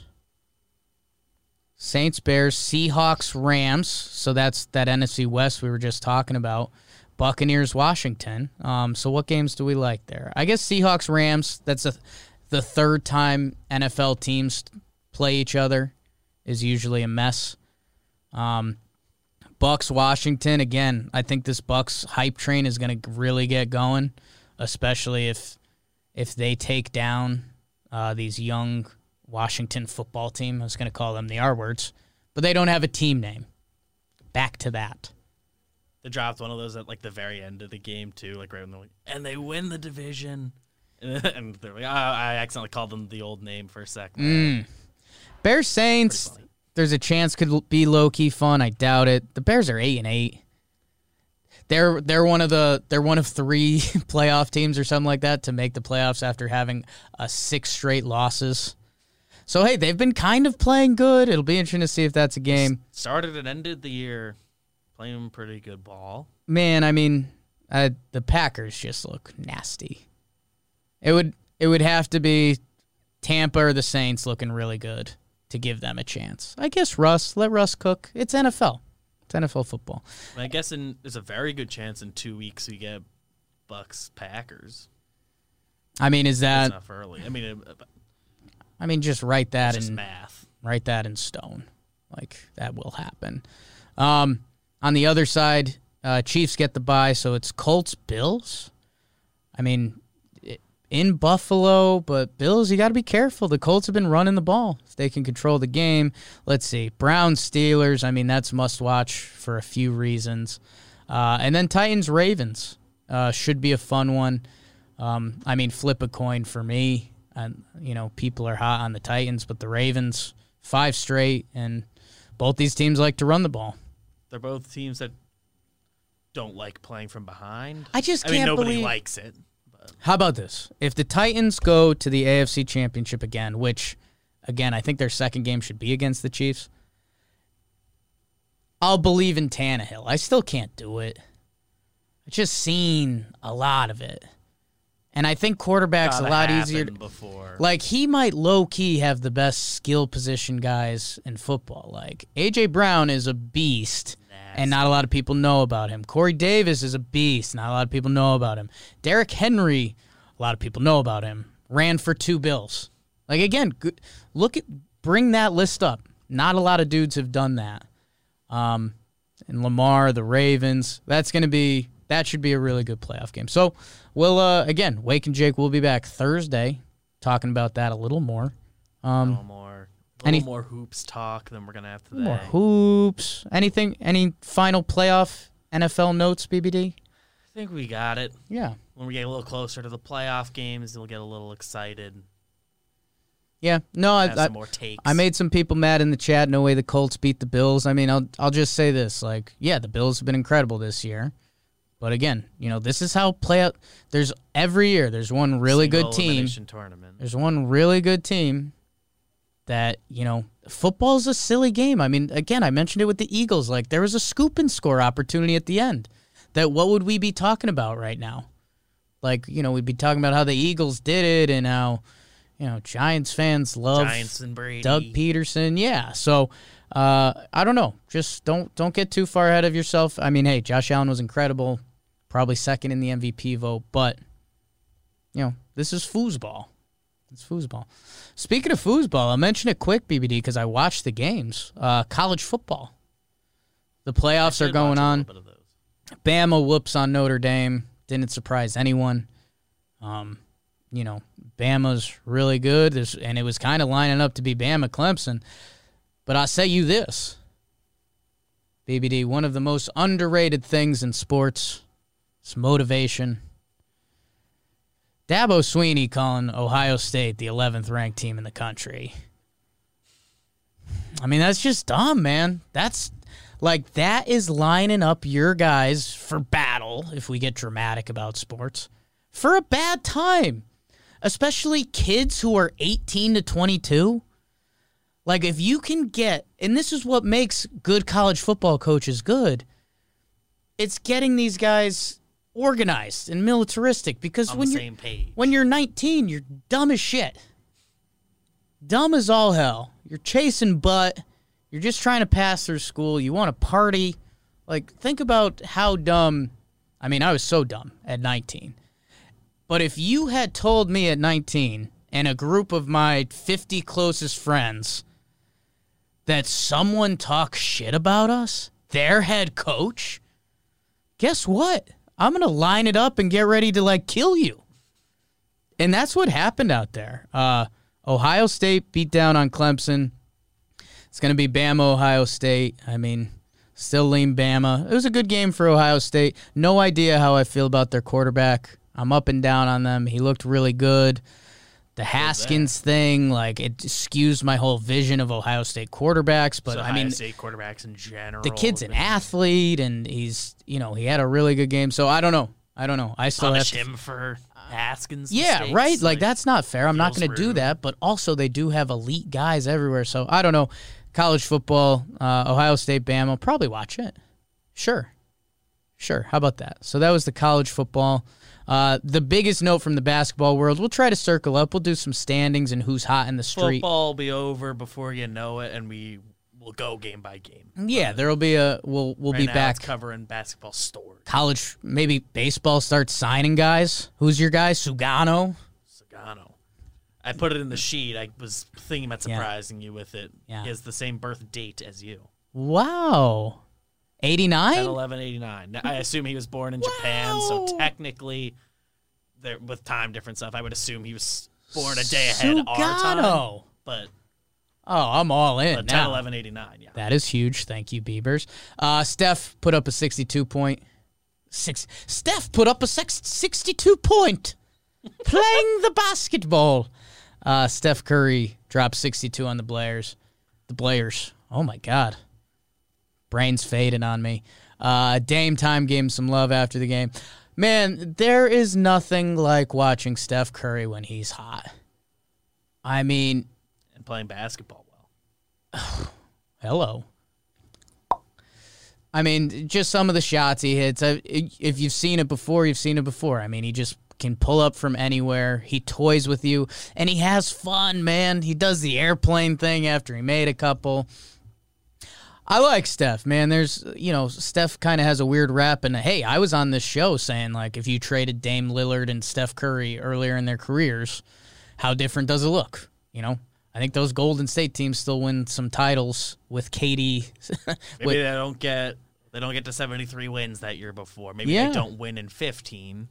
Saints, Bears, Seahawks, Rams. So that's that NFC West we were just talking about. Buccaneers, Washington. Um, so what games do we like there? I guess Seahawks, Rams. That's a, the third time NFL teams play each other is usually a mess. Um, Bucks, Washington. Again, I think this Bucks hype train is going to really get going, especially if if they take down uh, these young Washington football team. I was going to call them the R words, but they don't have a team name. Back to that. They dropped one of those at like the very end of the game too, like right when they're like, and they win the division. And they're like, oh, I accidentally called them the old name for a second. Mm. Bears Saints. There's a chance could be low key fun. I doubt it. The Bears are eight and eight. They're they're one of the they're one of three playoff teams or something like that to make the playoffs after having uh, six straight losses. So hey, they've been kind of playing good. It'll be interesting to see if that's a game. Started and ended the year playing pretty good ball. Man, I mean, uh, the Packers just look nasty. It would it would have to be Tampa or the Saints looking really good to give them a chance. I guess Russ, let Russ cook. It's NFL. It's NFL football. I, I guess in, there's a very good chance in two weeks we get Bucks Packers. I mean, is That's that? enough early. I mean, it, I mean, just write that in math. write that in stone. Like that will happen. Um, on the other side, uh, Chiefs get the bye, so it's Colts Bills. I mean, in Buffalo, but Bills, you got to be careful. The Colts have been running the ball. If they can control the game, let's see. Browns Steelers. I mean, that's must watch for a few reasons. Uh, and then Titans Ravens uh, should be a fun one. Um, I mean, flip a coin for me. And you know, people are hot on the Titans, but the Ravens five straight, and both these teams like to run the ball. They're both teams that don't like playing from behind. I just I mean, can't nobody believe- likes it. How about this? If the Titans go to the AFC Championship again, which, again, I think their second game should be against the Chiefs, I'll believe in Tannehill. I still can't do it. I've just seen a lot of it. And I think quarterback's a lot easier. To, before. like, he might low key have the best skill position guys in football. Like, A.J. Brown is a beast. And not a lot of people know about him. Corey Davis is a beast. Not a lot of people know about him. Derrick Henry, a lot of people know about him. Ran for two bills. Like again, look at bring that list up. Not a lot of dudes have done that. Um, and Lamar, the Ravens. That's going to be that should be a really good playoff game. So we'll uh, again, Wake and Jake will be back Thursday talking about that a little more. Um, no more. A any- little more hoops talk than we're gonna have today. more hoops. Anything? Any final playoff NFL notes? BBD. I think we got it. Yeah. When we get a little closer to the playoff games, we'll get a little excited. Yeah. No, I, I, some more takes. I made some people mad in the chat. No way the Colts beat the Bills. I mean, I'll I'll just say this: like, yeah, the Bills have been incredible this year, but again, you know, this is how play out. There's every year. There's one really Single good team. tournament. There's one really good team that you know. Football's a silly game. I mean, again, I mentioned it with the Eagles. Like, there was a scoop and score opportunity at the end. That what would we be talking about right now? Like, you know, we'd be talking about how the Eagles did it and how, you know, Giants fans love Giants and Brady. Doug Pederson. Yeah. So uh, I don't know. Just don't don't get too far ahead of yourself. I mean, hey, Josh Allen was incredible, probably second in the MVP vote, but you know, this is foosball. It's foosball. Speaking of foosball, I'll mention it quick, BBD, because I watched the games. Uh, college football. The playoffs are going on. Bama whoops on Notre Dame. Didn't surprise anyone. Um, you know, Bama's really good. There's, and it was kind of lining up to be Bama Clemson. But I'll say you this BBD, one of the most underrated things in sports is motivation. Dabo Swinney calling Ohio State the 11th ranked team in the country. I mean, that's just dumb, man. That's like that is lining up your guys for battle if we get dramatic about sports for a bad time. Especially kids who are 18 to 22. Like if you can get and this is what makes good college football coaches good. It's getting these guys organized and militaristic because On when you're page. when you're 19, you're dumb as shit. Dumb as all hell. You're chasing butt. You're just trying to pass through school. You want to party. Like, think about how dumb. I mean, I was so dumb at 19. But if you had told me at 19 and a group of my 50 closest friends that someone talks shit about us, their head coach, guess what? I'm going to line it up and get ready to like kill you. And that's what happened out there. Uh, Ohio State beat down on Clemson. It's going to be Bama, Ohio State. I mean, still lean Bama. It was a good game for Ohio State. No idea how I feel about their quarterback. I'm up and down on them. He looked really good. The Haskins thing, like, it skews my whole vision of Ohio State quarterbacks. But So I mean, State quarterbacks in general. the kid's an athlete, and he's, you know, he had a really good game. So I don't know. I don't know. I still have to him for Haskins. yeah, mistakes. right. Like that's not fair. I'm not going to do that. But also, they do have elite guys everywhere. So I don't know. College football, uh, Ohio State, Bama. I'll probably watch it. Sure, sure. How about that? So that was the college football. Uh, the biggest note from the basketball world. We'll try to circle up. We'll do some standings and who's hot in the street. Football will be over before you know it, and we will go game by game. Yeah, there'll be a. We'll we'll Right be back. covering basketball stories. College, maybe baseball starts signing guys. Who's your guy? Sugano. Sugano. I put it in the sheet. I was thinking about Yeah. surprising you with it. Yeah. He has the same birth date as you. Wow. 10, 89? 11, 89. I assume he was born in Japan, so technically, there with time difference stuff, I would assume he was born a day ahead our time. Sugano. But, Oh, I'm all in but 10, now. 11, 89, yeah. That is huge. Thank you, Beavers. Uh, Steph put up a 62 point. Six. Steph put up a six, 62 point. playing the basketball. Uh, Steph Curry dropped 62 on the Blairs. The Blairs. Oh my God. Brains fading on me. Uh, Dame Time gave him some love after the game. Man, there is nothing like watching Steph Curry when he's hot. I mean, And playing basketball well. Hello. I mean, just some of the shots he hits. If you've seen it before, you've seen it before. I mean, he just can pull up from anywhere. He toys with you, and he has fun, man. He does the airplane thing after he made a couple. I like Steph, man. There's, you know, Steph kind of has a weird rap. And hey, I was on this show saying, like, if you traded Dame Lillard and Steph Curry earlier in their careers, how different does it look? You know, I think those Golden State teams still win some titles with Katie. Maybe with- they don't get they don't get to 73 wins that year before. Maybe Yeah. they don't win in 15.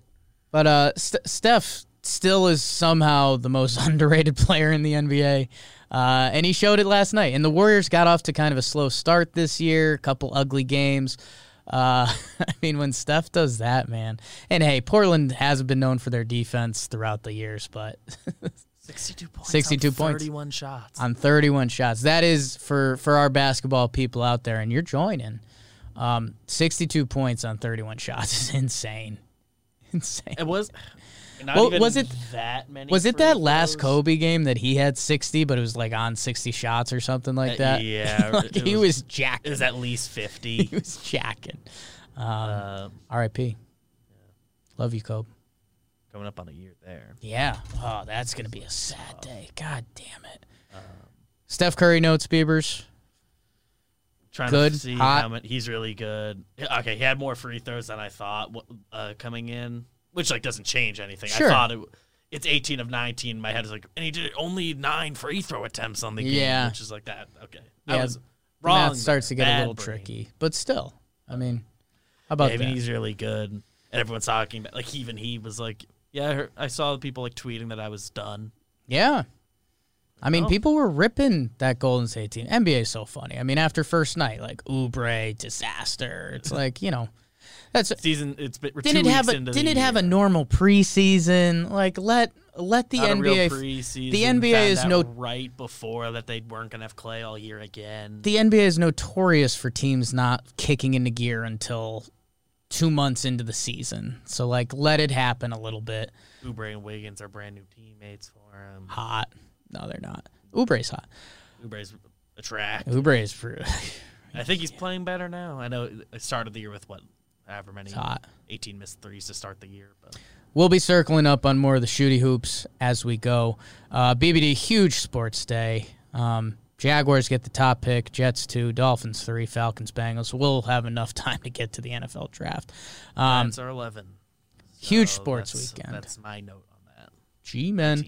But uh, St- Steph still is somehow the most underrated player in the NBA, uh, and he showed it last night. And the Warriors got off to kind of a slow start this year, a couple ugly games. Uh, I mean, when Steph does that, man. And hey, Portland hasn't been known for their defense throughout the years, but 62 points. 62 on points. 31 shots. on 31 shots, that is for for our basketball people out there, and you're joining. Um, 62 points on 31 shots is insane, insane. It was. Well, was it- that many? Was it that last. Kobe game that he had 60, but it was like on 60 shots or something like Uh, that? yeah, Like, he was- was jacking. It was at least 50. he was jacking. Um, uh, R.I.P. Love you, Kobe. coming up on a year there. Yeah. Oh, that's gonna be a sad day. God damn it. Um, Steph Curry notes Biebers. Trying Good, to see hot. how. He's really good. Okay, he had more free throws than I thought uh, coming in, which like doesn't change anything. Sure. I thought it. It's 18 of 19. My head is like, and he did only nine free throw attempts on the game, Yeah. which is like that. Okay, I Yeah, was wrong. Math starts to get a little brain. tricky, but still, I mean, how Yeah, about I mean, that? he's really good, and everyone's talking about like even he was like, yeah, I, heard, I saw people like tweeting that I was done. Yeah. I mean, Oh. people were ripping that Golden State team. NBA is so funny. I mean, after first night, like Oubre disaster. It's like you know, that's Season, it's been, didn't it have weeks a didn't it have a normal preseason? Like let let the Not NBA preseason. the NBA is no- right before that they weren't gonna have Clay all year again. the NBA is notorious for teams not kicking into gear until two months into the season. So like let it happen a little bit. Oubre and Wiggins are brand new teammates for him. Hot. No, they're not. Oubre's hot. Oubre's a track. Oubre is for I think he's playing better now. I know it started the year with what, however many, hot. 18 missed threes to start the year. But We'll be circling up on more of the shooty hoops as we go. Uh, BBD, huge sports day. Um, Jaguars get the top pick, Jets two, Dolphins three, Falcons, Bengals. We'll have enough time to get to the NFL draft. Um, Giants are 11. huge So sports that's- weekend. That's my note on that. G men.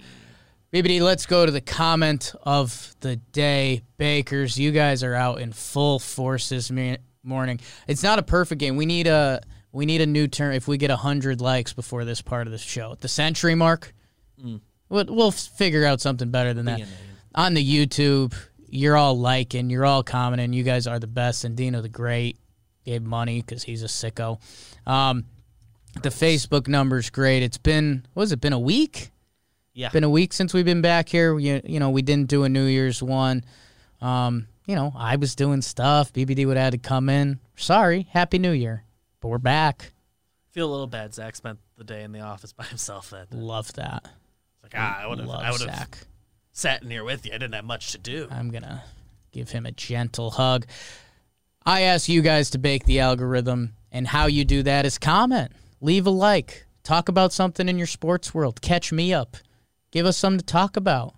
BBD, let's go to the comment of the day. Bakers, you guys are out in full force this me- morning. It's not a perfect game. We need a we need a new term. If we get hundred likes before this part of the show, the century mark, we'll, we'll figure out something better than that. Name. On the YouTube, you're all liking, you're all commenting. You guys are the best, and Dino the Great gave money because he's a sicko. Um, the Facebook number's great. It's been what has it been a week? Yeah. been a week since we've been back here. You, you know, we didn't do a New Year's one. Um, you know, I was doing stuff. BBD would have had to come in. Sorry, Happy New Year. But we're back. feel a little bad. Zach spent the day in the office by himself. That day. Love that. like ah, I would have, Love I would have Zach. sat in here with you. I didn't have much to do. I'm gonna give him a gentle hug. I ask you guys to bake the algorithm, and how you do that is comment, leave a like, talk about something in your sports world, catch me up, give us something to talk about.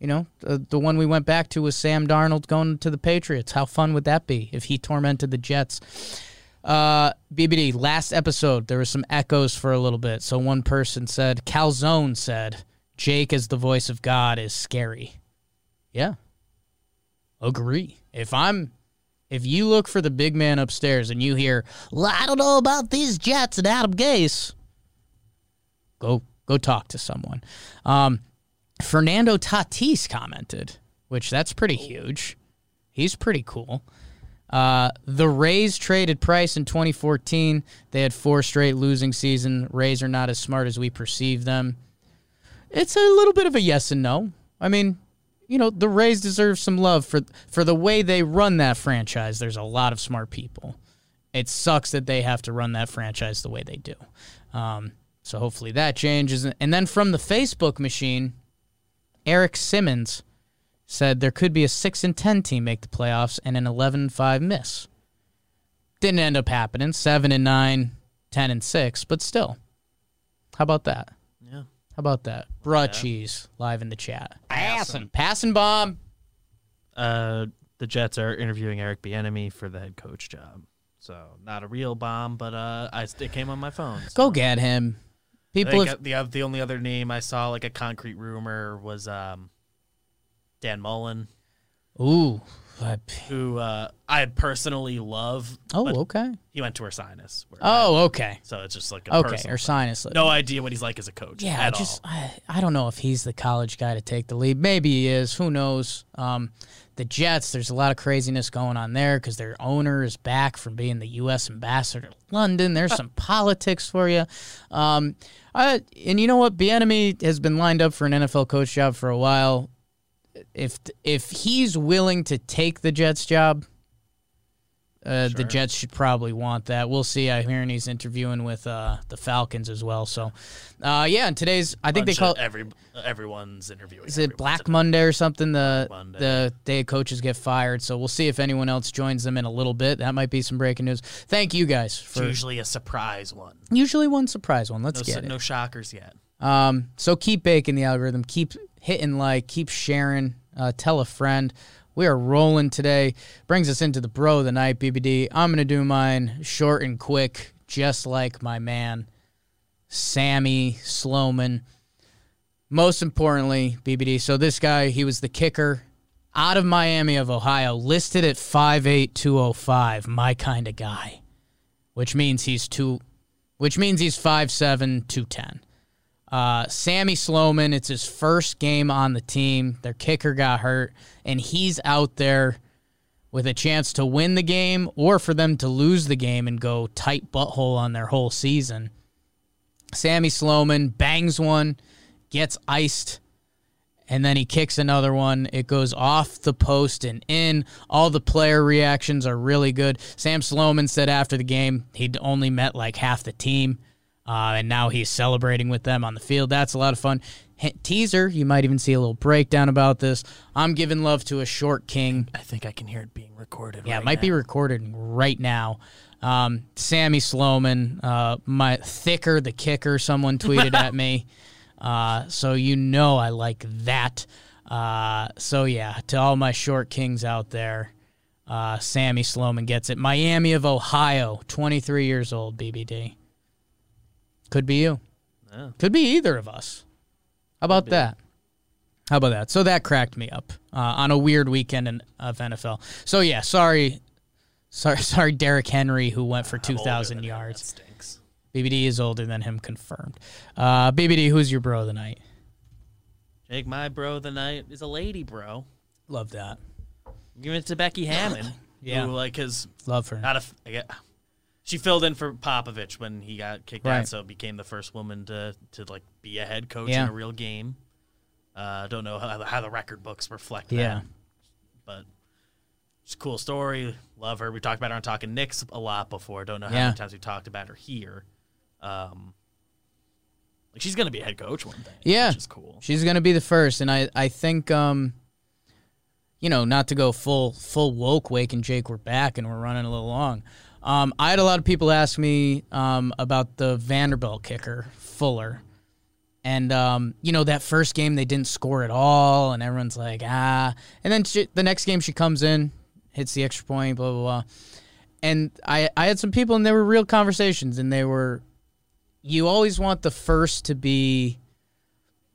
You know, the, the one we went back to was Sam Darnold going to the Patriots. How fun would that be if he tormented the Jets? Uh, BBD, last episode, there was some echoes for a little bit. So one person said, Calzone said, Jake as the voice of God is scary. Yeah. Agree. If I'm if you look for the big man upstairs and you hear, well, I don't know about these Jets and Adam Gase, go go talk to someone. Um, Fernando Tatis commented, which that's pretty huge. He's pretty cool. Uh, the Rays traded Price in 2014. They had four straight losing season. Rays are not as smart as we perceive them. It's a little bit of a yes and no. I mean, you know, the Rays deserve some love for for the way they run that franchise. There's a lot of smart people. It sucks that they have to run that franchise the way they do. Um, so hopefully that changes. And then from the Facebook machine, Eric Simmons said there could be a six and ten team make the playoffs and an 11-5 miss. Didn't end up happening. Seven and nine, 10 and six, but still. How about that? Yeah. How about that? Bruh cheese live in the chat. Passing. Passing bomb. Uh, the Jets are interviewing Eric Bieniemy for the head coach job. So not a real bomb, but uh, I it came on my phone. So. Go get him. I People think have, the the only other name I saw like a concrete rumor was um Dan Mullen, Ooh. I- who uh, I personally love. Oh, okay. He went to Ursinus. Oh, okay. so it's just like a Okay. Or sinus. No idea what he's like as a coach. Yeah, I just. I, I don't know if he's the college guy to take the lead. Maybe he is. Who knows? Um, the Jets, there's a lot of craziness going on there because their owner is back from being the U.S. ambassador to London. There's some politics for you. Um, I, and you know what? Bieniemy has been lined up for an NFL coach job for a while. If if he's willing to take the Jets job, uh, the Jets should probably want that. We'll see. I'm hearing he's interviewing with uh, the Falcons as well. So, uh, yeah. And today's, I think they call every everyone's interviewing. is it Black. Monday or something? The Monday. the day coaches get fired. So we'll see if anyone else joins them in a little bit. That might be some breaking news. Thank you guys It's for usually a surprise one. usually one surprise one. Let's No, get it. no shockers yet. Um, so keep baking the algorithm. Keep hitting like. Keep sharing. Uh, tell a friend. We are rolling today. Brings us into the bro of the night, BBD. I'm gonna do mine short and quick, just like my man, Sammy Sloman. Most importantly, BBD. So this guy, he was the kicker out of Miami of Ohio, listed at 5'8", 205, my kind of guy, which means he's two, which means he's 5'7", 210. Uh, Sammy Sloman, it's his first game on the team. Their kicker got hurt, and he's out there with a chance to win the game or for them to lose the game and go tight butthole on their whole season. Sammy Sloman bangs one, gets iced, and then he kicks another one. It goes off the post and in. All the player reactions are really good. Sam Sloman said after the game he'd only met like half the team, uh, and now he's celebrating with them on the field. That's a lot of fun. Hint, teaser, you might even see a little breakdown about this. I'm giving love to a short king. I think I can hear it being recorded. Yeah, right it might be recorded right now. Um, Sammy Sloman, uh, my thicker the kicker. Someone tweeted at me, uh, so you know I like that. Uh, so yeah, to all my short kings out there, uh, Sammy Sloman gets it. Miami of Ohio, 23 years old, BBD. Could be you. Yeah. Could be either of us. How about that? How about that? So that cracked me up uh, on a weird weekend in, of NFL. So yeah, sorry, sorry, sorry, Derrick Henry who went for I'm two thousand yards. Stinks. BBD is older than him, confirmed. Uh, BBD, who's your bro of the night? Jake, my bro of the night is a lady, bro. Love that. I'm giving it to Becky Hammon. Yeah. Who, like, his Love her. not a. f- I get, she filled in for Popovich when he got kicked Right. out, so became the first woman to to like be a head coach Yeah. in a real game. Uh, don't know how, the- how the record books reflect Yeah. that, but it's a cool story. Love her. We talked about her on Talking Knicks a lot before. Don't know how Yeah. many times we talked about her here. Um, like she's gonna be a head coach one day. Yeah. which is cool. She's gonna be the first, and I I think um, you know, not to go full full woke. Wake and Jake, we're back, and we're running a little long. Um, I had a lot of people ask me um, about the Vanderbilt kicker Fuller, and um, you know that first game they didn't score at all, and everyone's like ah, and then she, the next game she comes in, hits the extra point, blah blah blah, and I I had some people, and they were real conversations, and they were, you always want the first to be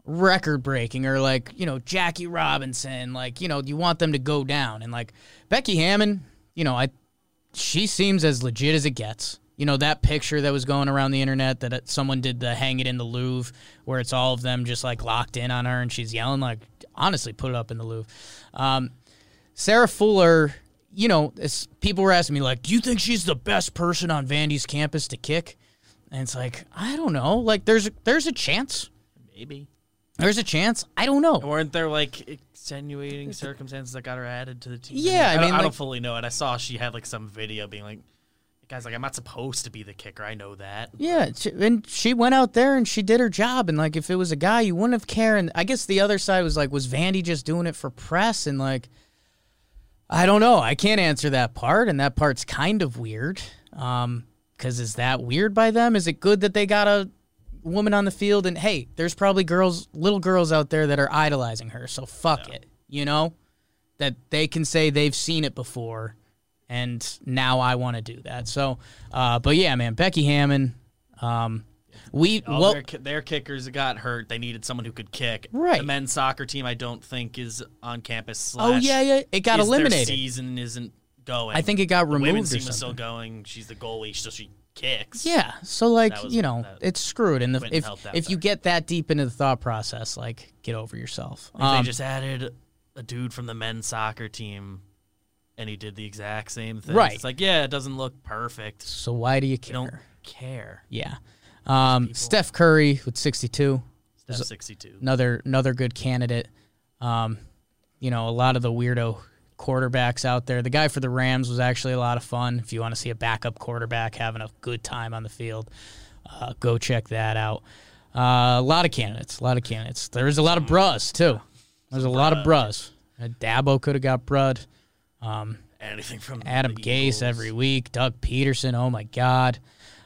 record breaking or like you know Jackie Robinson like you know you want them to go down. And like Becky Hammon you know I she seems as legit as it gets. You know that picture that was going around the internet that someone did the hang it in the Louvre where it's all of them just like locked in on her and she's yelling like honestly put it up in the Louvre. Um, Sarah Fuller you know people were asking me like do you think she's the best person on Vandy's campus to kick? And it's like I don't know. Like there's there's a chance. Maybe. There's a chance. I don't know. Weren't there like extenuating circumstances that got her added to the team? Yeah, I don't- mean, I don't fully know it. I saw she had like some video being like, "Guys, like I'm not supposed to be the kicker. I know that." Yeah, and she went out there and she did her job. And like, if it was a guy, you wouldn't have cared. And I guess the other side was like, was Vandy just doing it for press? And like, I don't know. I can't answer that part, and that part's kind of weird. Um, because is that weird by them? Is it good that they got a woman on the field? And hey, there's probably girls, little girls out there that are idolizing her. So fuck it, you know, that they can say they've seen it before, and now I want to do that. So, uh, but yeah, man, Becky Hammon. Um, We All well, their, their kickers got hurt. They needed someone who could kick. Right. The men's soccer team, I don't think, is on campus. oh yeah, yeah, it got eliminated. season isn't going. I think it got the removed women's team is still going. She's the goalie, so she kicks. Yeah, so like was- you know, that it's screwed. And the, wouldn't if help that if you get that deep into the thought process, like get over yourself. Like, Um, they just added a dude from the men's soccer team, and he did the exact same thing. Right. It's like, yeah, it doesn't look perfect. so why do you You care? don't care. Yeah. Um, Steph Curry with 62, Steph 62. another another good candidate. Um, you know, a lot of the weirdo quarterbacks out there. The guy for the Rams was actually a lot of fun. If you want to see a backup quarterback having a good time on the field, uh, go check that out. Uh, a lot of candidates, a lot of candidates. There's a lot of bras too. There's a lot of bras. Uh, Dabo could have got brud. Anything from Adam Gase every week. Doug Pederson. Oh my God.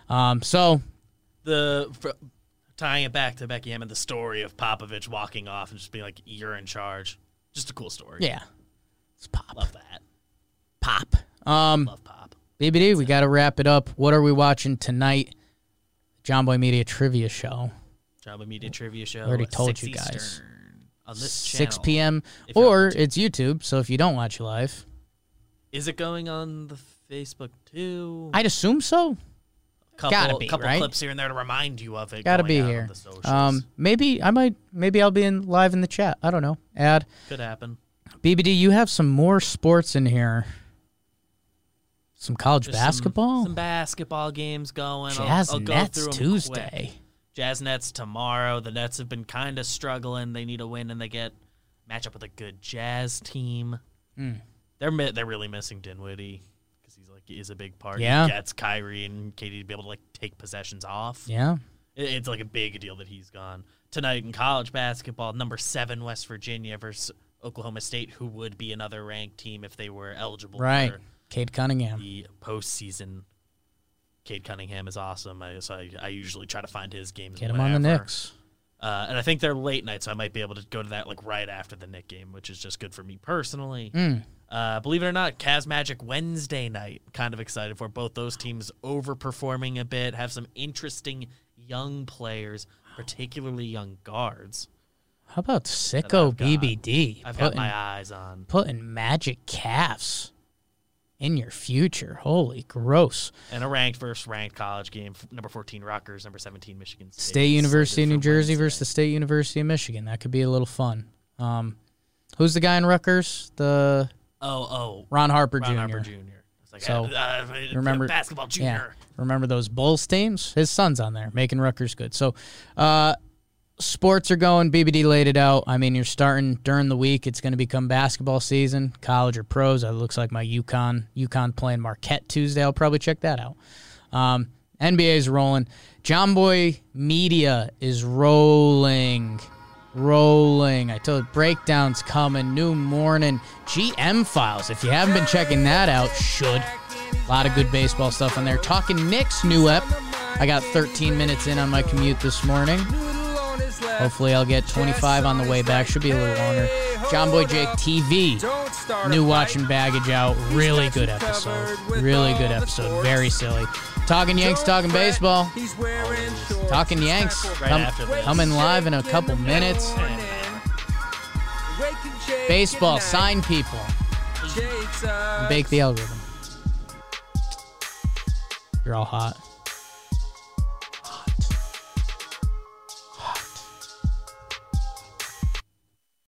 Um, so the fr- tying it back to Becky Hammon, the story of Popovich walking off and just being like, "You're in charge." Just a cool story. yeah, it's pop, love that. pop. Um, Love Pop. BBD, we got to wrap it up. What are we watching tonight? John Boy Media Trivia Show, John Boy Media Trivia Show. I already told you guys. Eastern on this 6 channel. p.m. If you're on or YouTube. it's YouTube. So if you don't watch live, Is it going on the Facebook too? I'd assume so. couple, gotta be, couple right? clips here and there to remind you of it. Got to going be here. the. Um, maybe I might. Maybe I'll be in live in the chat. I don't know. Add could happen. BBD. You have some more sports in here. Some college Just basketball. Some, basketball games going. I'll- Jazz I'll, go Nets 'em Tuesday. quick. Jazz Nets tomorrow. The Nets have been kind of struggling. They need a win, and they get match up with a good Jazz team. Hmm. They're mi- they're really missing Dinwiddie because he's like is a big part. Yeah. he gets Kyrie and Katie to be able to like take possessions off. Yeah. It- It's like a big deal that he's gone tonight in college basketball. Number seven West Virginia versus Oklahoma State, who would be another ranked team if they were eligible Right. for Cade Cunningham. the postseason. Cade Cunningham is awesome. I, so I, I usually try to find his games. Get him on the. Knicks. Uh, and I think they're late night, so I might be able to go to that like right after the Nick game, which is just good for me personally. Mm. Uh, believe it or not, Cavs Magic Wednesday night. Kind of excited for both those teams overperforming a bit, have some interesting young players, particularly young guards. How about Sicko I've got- BBD? I've got my eyes on. putting magic calves in your future. Holy gross. And a ranked versus ranked college game. f- Number 14 Rutgers, number 17 Michigan State. State University of slated New for Jersey Wednesday. versus the State University of Michigan. That could be a little fun. Um, who's the guy in Rutgers? The Oh, oh. Ron Harper Ron Jr. Harper Jr. It's like, So, uh, uh, remember- basketball Yeah. junior. Remember those Bulls teams? His son's on there, making Rutgers good. So, uh, sports are going. BBD laid it out. I mean, you're starting during the week. It's going to become basketball season, college or pros. It looks like my UConn, UConn playing Marquette Tuesday. I'll probably check that out. Um, NBA's rolling. John Boy Media is rolling. Rolling. I told you, breakdowns coming. New morning. GM files. If you haven't been checking that out, should. A lot of good baseball stuff on there. Talking Knicks new ep. I got 13 minutes in on my commute this morning. Hopefully, I'll get 25 on the way back. Should be a little longer. John Boy Jake TV. New watching baggage out. Really good episode. Really good episode. Very silly. Talking Yanks, talking baseball. Talking Yanks. Right coming live in a couple minutes. Baseball, sign people. Bake the algorithm. You're all hot.